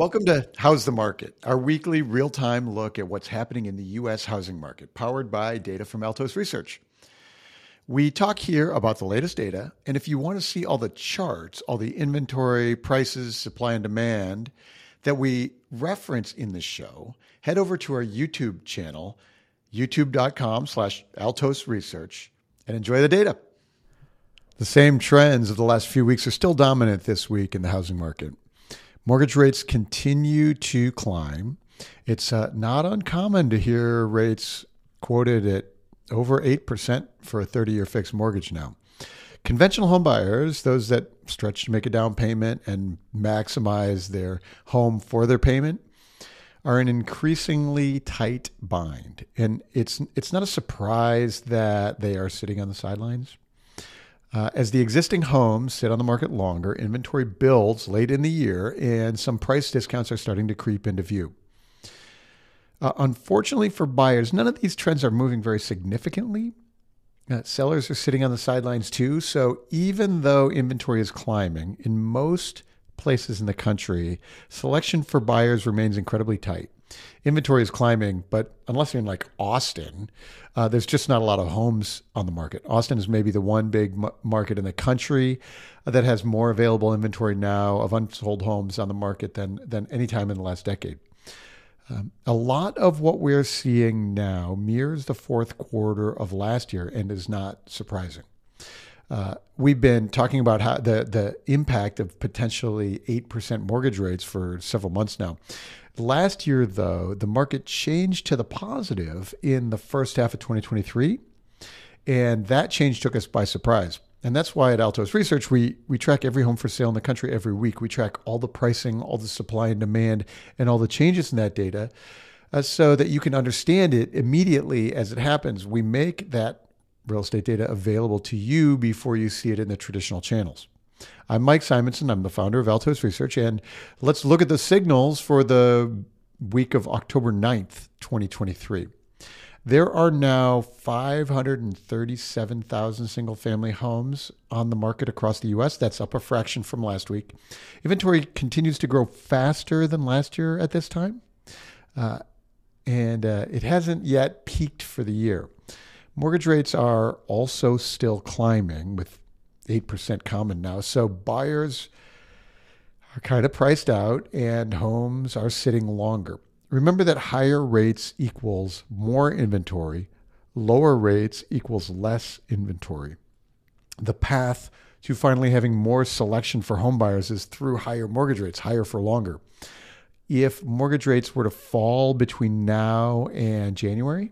Welcome to How's the Market, our weekly real time look at what's happening in the U.S. housing market, powered by data from Altos Research. We talk here about the latest data, and if you want to see all the charts, all the inventory, prices, supply, and demand that we reference in this show, head over to our YouTube channel, youtube.com slash Altos Research, and enjoy the data. The same trends of the last few weeks are still dominant this week in the housing market. Mortgage rates continue to climb. It's uh, not uncommon to hear rates quoted at over 8% for a 30 year fixed mortgage now. Conventional home buyers, those that stretch to make a down payment and maximize their home for their payment, are an increasingly tight bind. And it's, it's not a surprise that they are sitting on the sidelines. Uh, as the existing homes sit on the market longer, inventory builds late in the year, and some price discounts are starting to creep into view. Uh, unfortunately for buyers, none of these trends are moving very significantly. Uh, sellers are sitting on the sidelines too. So even though inventory is climbing in most places in the country, selection for buyers remains incredibly tight inventory is climbing, but unless you're in like Austin, uh, there's just not a lot of homes on the market. Austin is maybe the one big m- market in the country that has more available inventory now of unsold homes on the market than than any time in the last decade. Um, a lot of what we're seeing now mirrors the fourth quarter of last year and is not surprising. Uh, we've been talking about how the the impact of potentially eight percent mortgage rates for several months now. Last year, though, the market changed to the positive in the first half of 2023, and that change took us by surprise. And that's why at Altos Research, we, we track every home for sale in the country every week. We track all the pricing, all the supply and demand, and all the changes in that data uh, so that you can understand it immediately as it happens. We make that real estate data available to you before you see it in the traditional channels. I'm Mike Simonsen. I'm the founder of Altos Research. And let's look at the signals for the week of October 9th, 2023. There are now 537,000 single family homes on the market across the US. That's up a fraction from last week. Inventory continues to grow faster than last year at this time. Uh, and uh, it hasn't yet peaked for the year. Mortgage rates are also still climbing with 8% common now. So buyers are kind of priced out and homes are sitting longer. Remember that higher rates equals more inventory, lower rates equals less inventory. The path to finally having more selection for home buyers is through higher mortgage rates, higher for longer. If mortgage rates were to fall between now and January,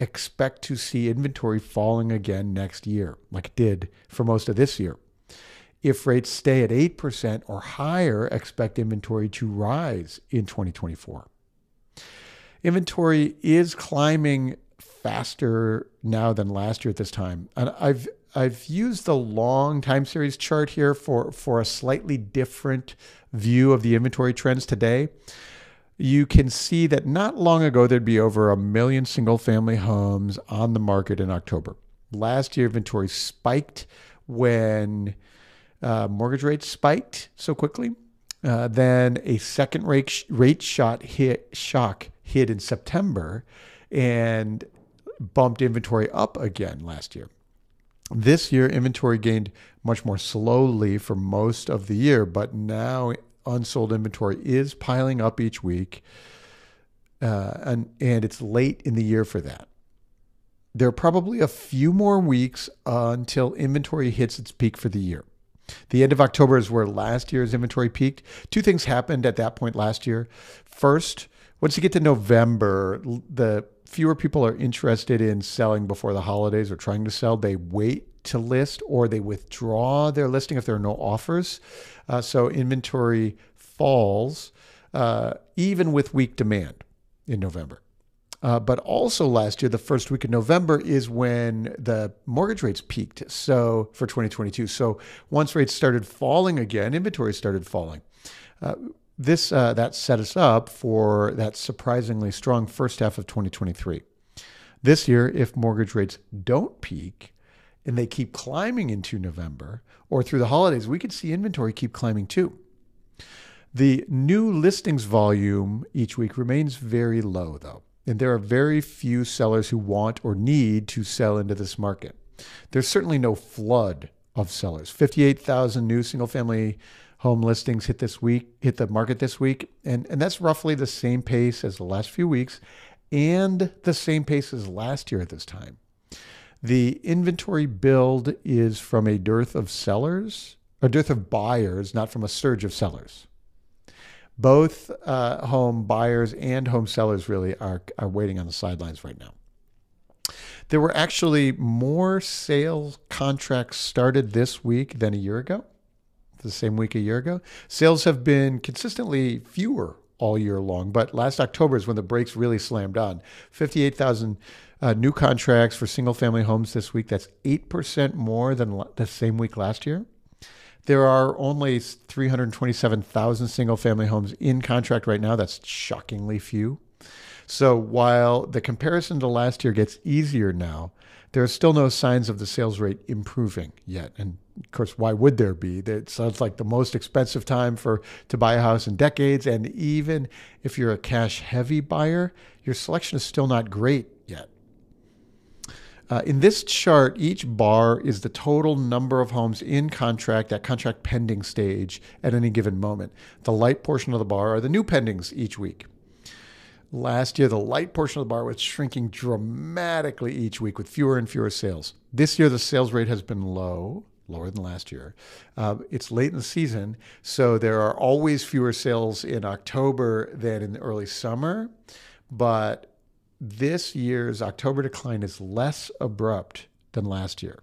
expect to see inventory falling again next year, like it did for most of this year. If rates stay at 8% or higher, expect inventory to rise in 2024. Inventory is climbing faster now than last year at this time. And I've I've used the long time series chart here for, for a slightly different view of the inventory trends today you can see that not long ago there'd be over a million single family homes on the market in October. Last year, inventory spiked when uh, mortgage rates spiked so quickly. Uh, then a second rate, rate shot hit, shock hit in September and bumped inventory up again last year. This year, inventory gained much more slowly for most of the year, but now unsold inventory is piling up each week, uh, and and it's late in the year for that. There are probably a few more weeks uh, until inventory hits its peak for the year. The end of October is where last year's inventory peaked. Two things happened at that point last year. First, once you get to November, the fewer people are interested in selling before the holidays or trying to sell. They wait to list or they withdraw their listing if there are no offers. Uh, so inventory falls uh, even with weak demand in November. Uh, but also last year, the first week of November is when the mortgage rates peaked. So for 2022, so once rates started falling again, inventory started falling. This uh, that set us up for that surprisingly strong first half of 2023. This year, if mortgage rates don't peak, and they keep climbing into November or through the holidays, we could see inventory keep climbing too. The new listings volume each week remains very low, though, and there are very few sellers who want or need to sell into this market. There's certainly no flood of sellers. 58,000 new single family home listings hit this week, hit the market this week, and, and that's roughly the same pace as the last few weeks and the same pace as last year at this time. The inventory build is from a dearth of sellers, a dearth of buyers, not from a surge of sellers. Both uh, home buyers and home sellers really are, are waiting on the sidelines right now. There were actually more sales contracts started this week than a year ago, the same week a year ago. Sales have been consistently fewer all year long, but last October is when the brakes really slammed on. 58,000 uh, new contracts for single family homes this week. That's 8% more than the same week last year. There are only 327,000 single family homes in contract right now. That's shockingly few. So while the comparison to last year gets easier now, there are still no signs of the sales rate improving yet. And of course, why would there be? It sounds like the most expensive time for to buy a house in decades. And even if you're a cash heavy buyer, your selection is still not great yet. Uh, in this chart, each bar is the total number of homes in contract at contract pending stage at any given moment. The light portion of the bar are the new pendings each week. Last year, the light portion of the bar was shrinking dramatically each week with fewer and fewer sales. This year, the sales rate has been low, lower than last year. Uh, it's late in the season, so there are always fewer sales in October than in the early summer. But this year's October decline is less abrupt than last year.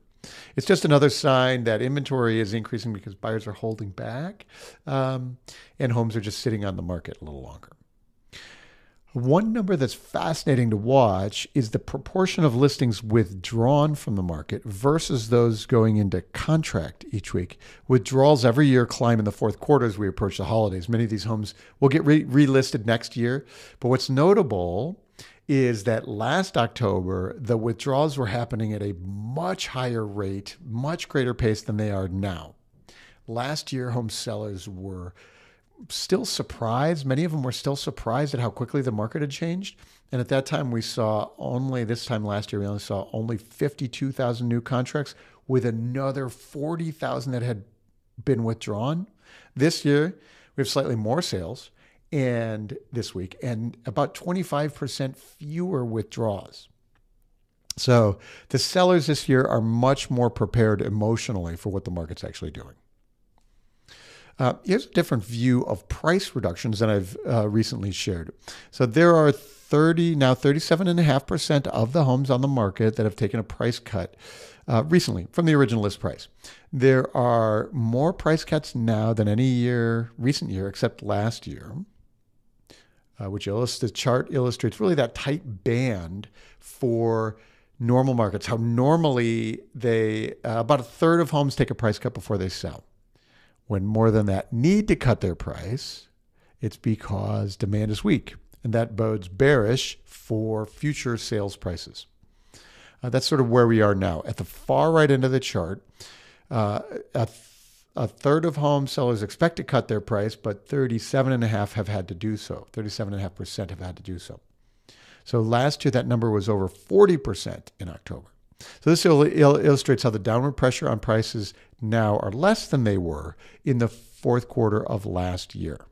It's just another sign that inventory is increasing because buyers are holding back um, and homes are just sitting on the market a little longer. One number that's fascinating to watch is the proportion of listings withdrawn from the market versus those going into contract each week. Withdrawals every year climb in the fourth quarter as we approach the holidays. Many of these homes will get re- relisted next year. But what's notable is that last October, the withdrawals were happening at a much higher rate, much greater pace than they are now. Last year, home sellers were still surprised. Many of them were still surprised at how quickly the market had changed. And at that time, we saw only, this time last year, we only saw only 52,000 new contracts with another 40,000 that had been withdrawn. This year, we have slightly more sales and this week and about 25% fewer withdrawals. So the sellers this year are much more prepared emotionally for what the market's actually doing. Uh, here's a different view of price reductions than I've uh, recently shared. So there are 30, now 37.5% of the homes on the market that have taken a price cut uh, recently from the original list price. There are more price cuts now than any year, recent year, except last year. Uh, which the chart illustrates really that tight band for normal markets. How normally they uh, about a third of homes take a price cut before they sell when more than that need to cut their price, it's because demand is weak. And that bodes bearish for future sales prices. Uh, that's sort of where we are now. At the far right end of the chart, uh, a, th- a third of home sellers expect to cut their price, but 37.5 have had to do so. 37.5% have had to do so. So last year, that number was over 40% in October. So this il- illustrates how the downward pressure on prices now are less than they were in the fourth quarter of last year.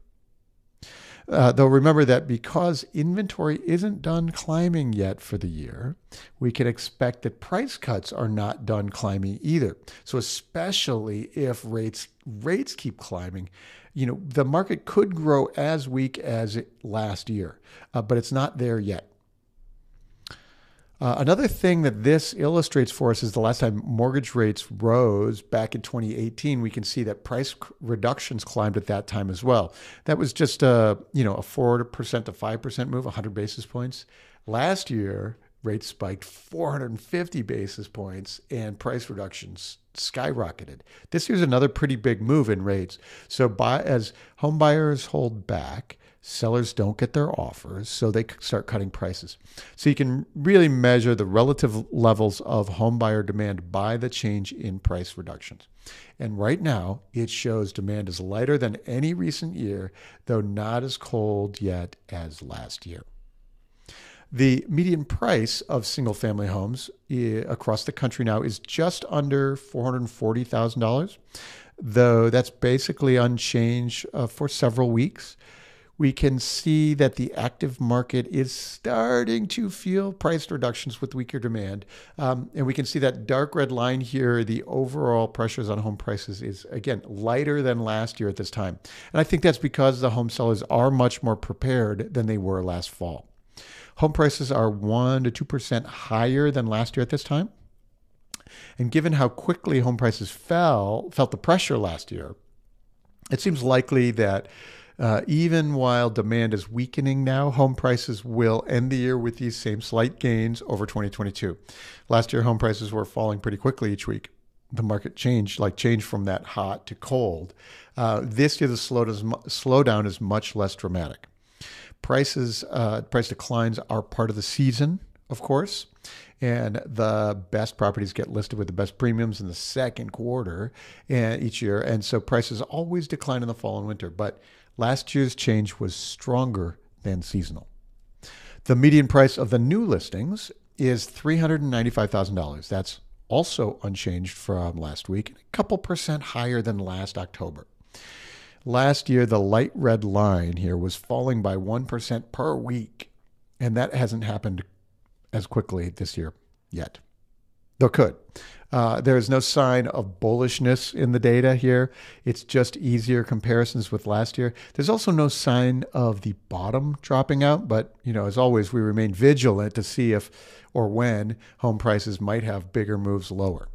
Uh, though remember that because inventory isn't done climbing yet for the year, we can expect that price cuts are not done climbing either. So especially if rates rates keep climbing, you know the market could grow as weak as last year, uh, but it's not there yet. Uh, another thing that this illustrates for us is the last time mortgage rates rose back in 2018, we can see that price reductions climbed at that time as well. That was just a you know a four percent to five percent move, 100 basis points. Last year, rates spiked 450 basis points, and price reductions skyrocketed. This year's another pretty big move in rates. So, buy, as home buyers hold back, sellers don't get their offers, so they start cutting prices. So you can really measure the relative levels of home buyer demand by the change in price reductions. And right now, it shows demand is lighter than any recent year, though not as cold yet as last year. The median price of single family homes eh, across the country now is just under $440,000, though that's basically unchanged uh, for several weeks we can see that the active market is starting to feel price reductions with weaker demand. Um, and we can see that dark red line here, the overall pressures on home prices is, again, lighter than last year at this time. And I think that's because the home sellers are much more prepared than they were last fall. Home prices are 1% to 2% higher than last year at this time. And given how quickly home prices fell, felt the pressure last year, it seems likely that uh, even while demand is weakening now, home prices will end the year with these same slight gains over 2022. Last year, home prices were falling pretty quickly each week. The market changed, like changed from that hot to cold. Uh, this year, the slowdown is much less dramatic. Prices, uh, price declines are part of the season, of course, and the best properties get listed with the best premiums in the second quarter and each year, and so prices always decline in the fall and winter. But Last year's change was stronger than seasonal. The median price of the new listings is $395,000. That's also unchanged from last week, a couple percent higher than last October. Last year, the light red line here was falling by 1% per week, and that hasn't happened as quickly this year yet, though could. Uh, there is no sign of bullishness in the data here. It's just easier comparisons with last year. There's also no sign of the bottom dropping out, but you know, as always, we remain vigilant to see if or when home prices might have bigger moves lower.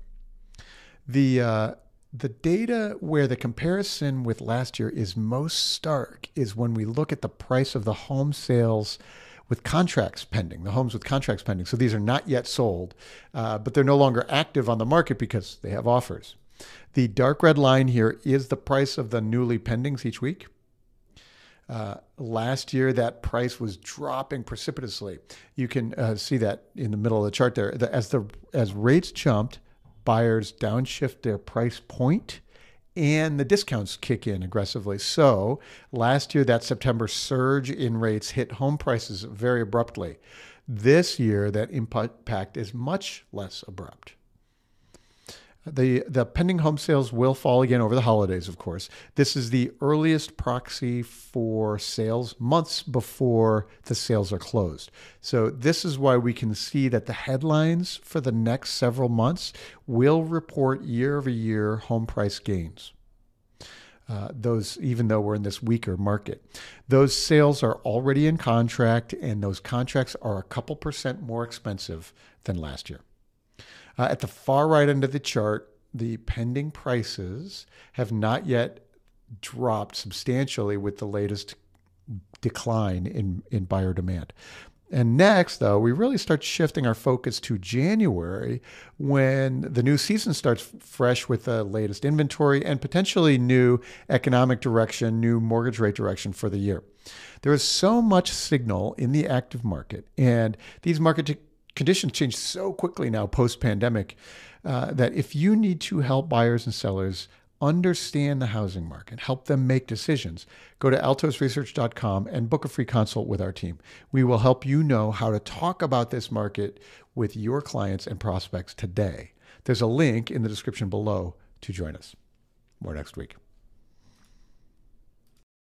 The uh, the data where the comparison with last year is most stark is when we look at the price of the home sales with contracts pending, the homes with contracts pending. So these are not yet sold, uh, but they're no longer active on the market because they have offers. The dark red line here is the price of the newly pendings each week. Uh, last year, that price was dropping precipitously. You can uh, see that in the middle of the chart there. The, as the as rates jumped, buyers downshift their price point and the discounts kick in aggressively. So last year, that September surge in rates hit home prices very abruptly. This year, that impact is much less abrupt. The, the pending home sales will fall again over the holidays, of course. This is the earliest proxy for sales months before the sales are closed. So, this is why we can see that the headlines for the next several months will report year over year home price gains. Uh, those, even though we're in this weaker market, those sales are already in contract, and those contracts are a couple percent more expensive than last year. Uh, at the far right end of the chart, the pending prices have not yet dropped substantially with the latest decline in, in buyer demand. And next, though, we really start shifting our focus to January when the new season starts fresh with the latest inventory and potentially new economic direction, new mortgage rate direction for the year. There is so much signal in the active market, and these market conditions change so quickly now post pandemic uh, that if you need to help buyers and sellers understand the housing market, help them make decisions, go to altosresearch.com and book a free consult with our team. We will help you know how to talk about this market with your clients and prospects today. There's a link in the description below to join us. More next week.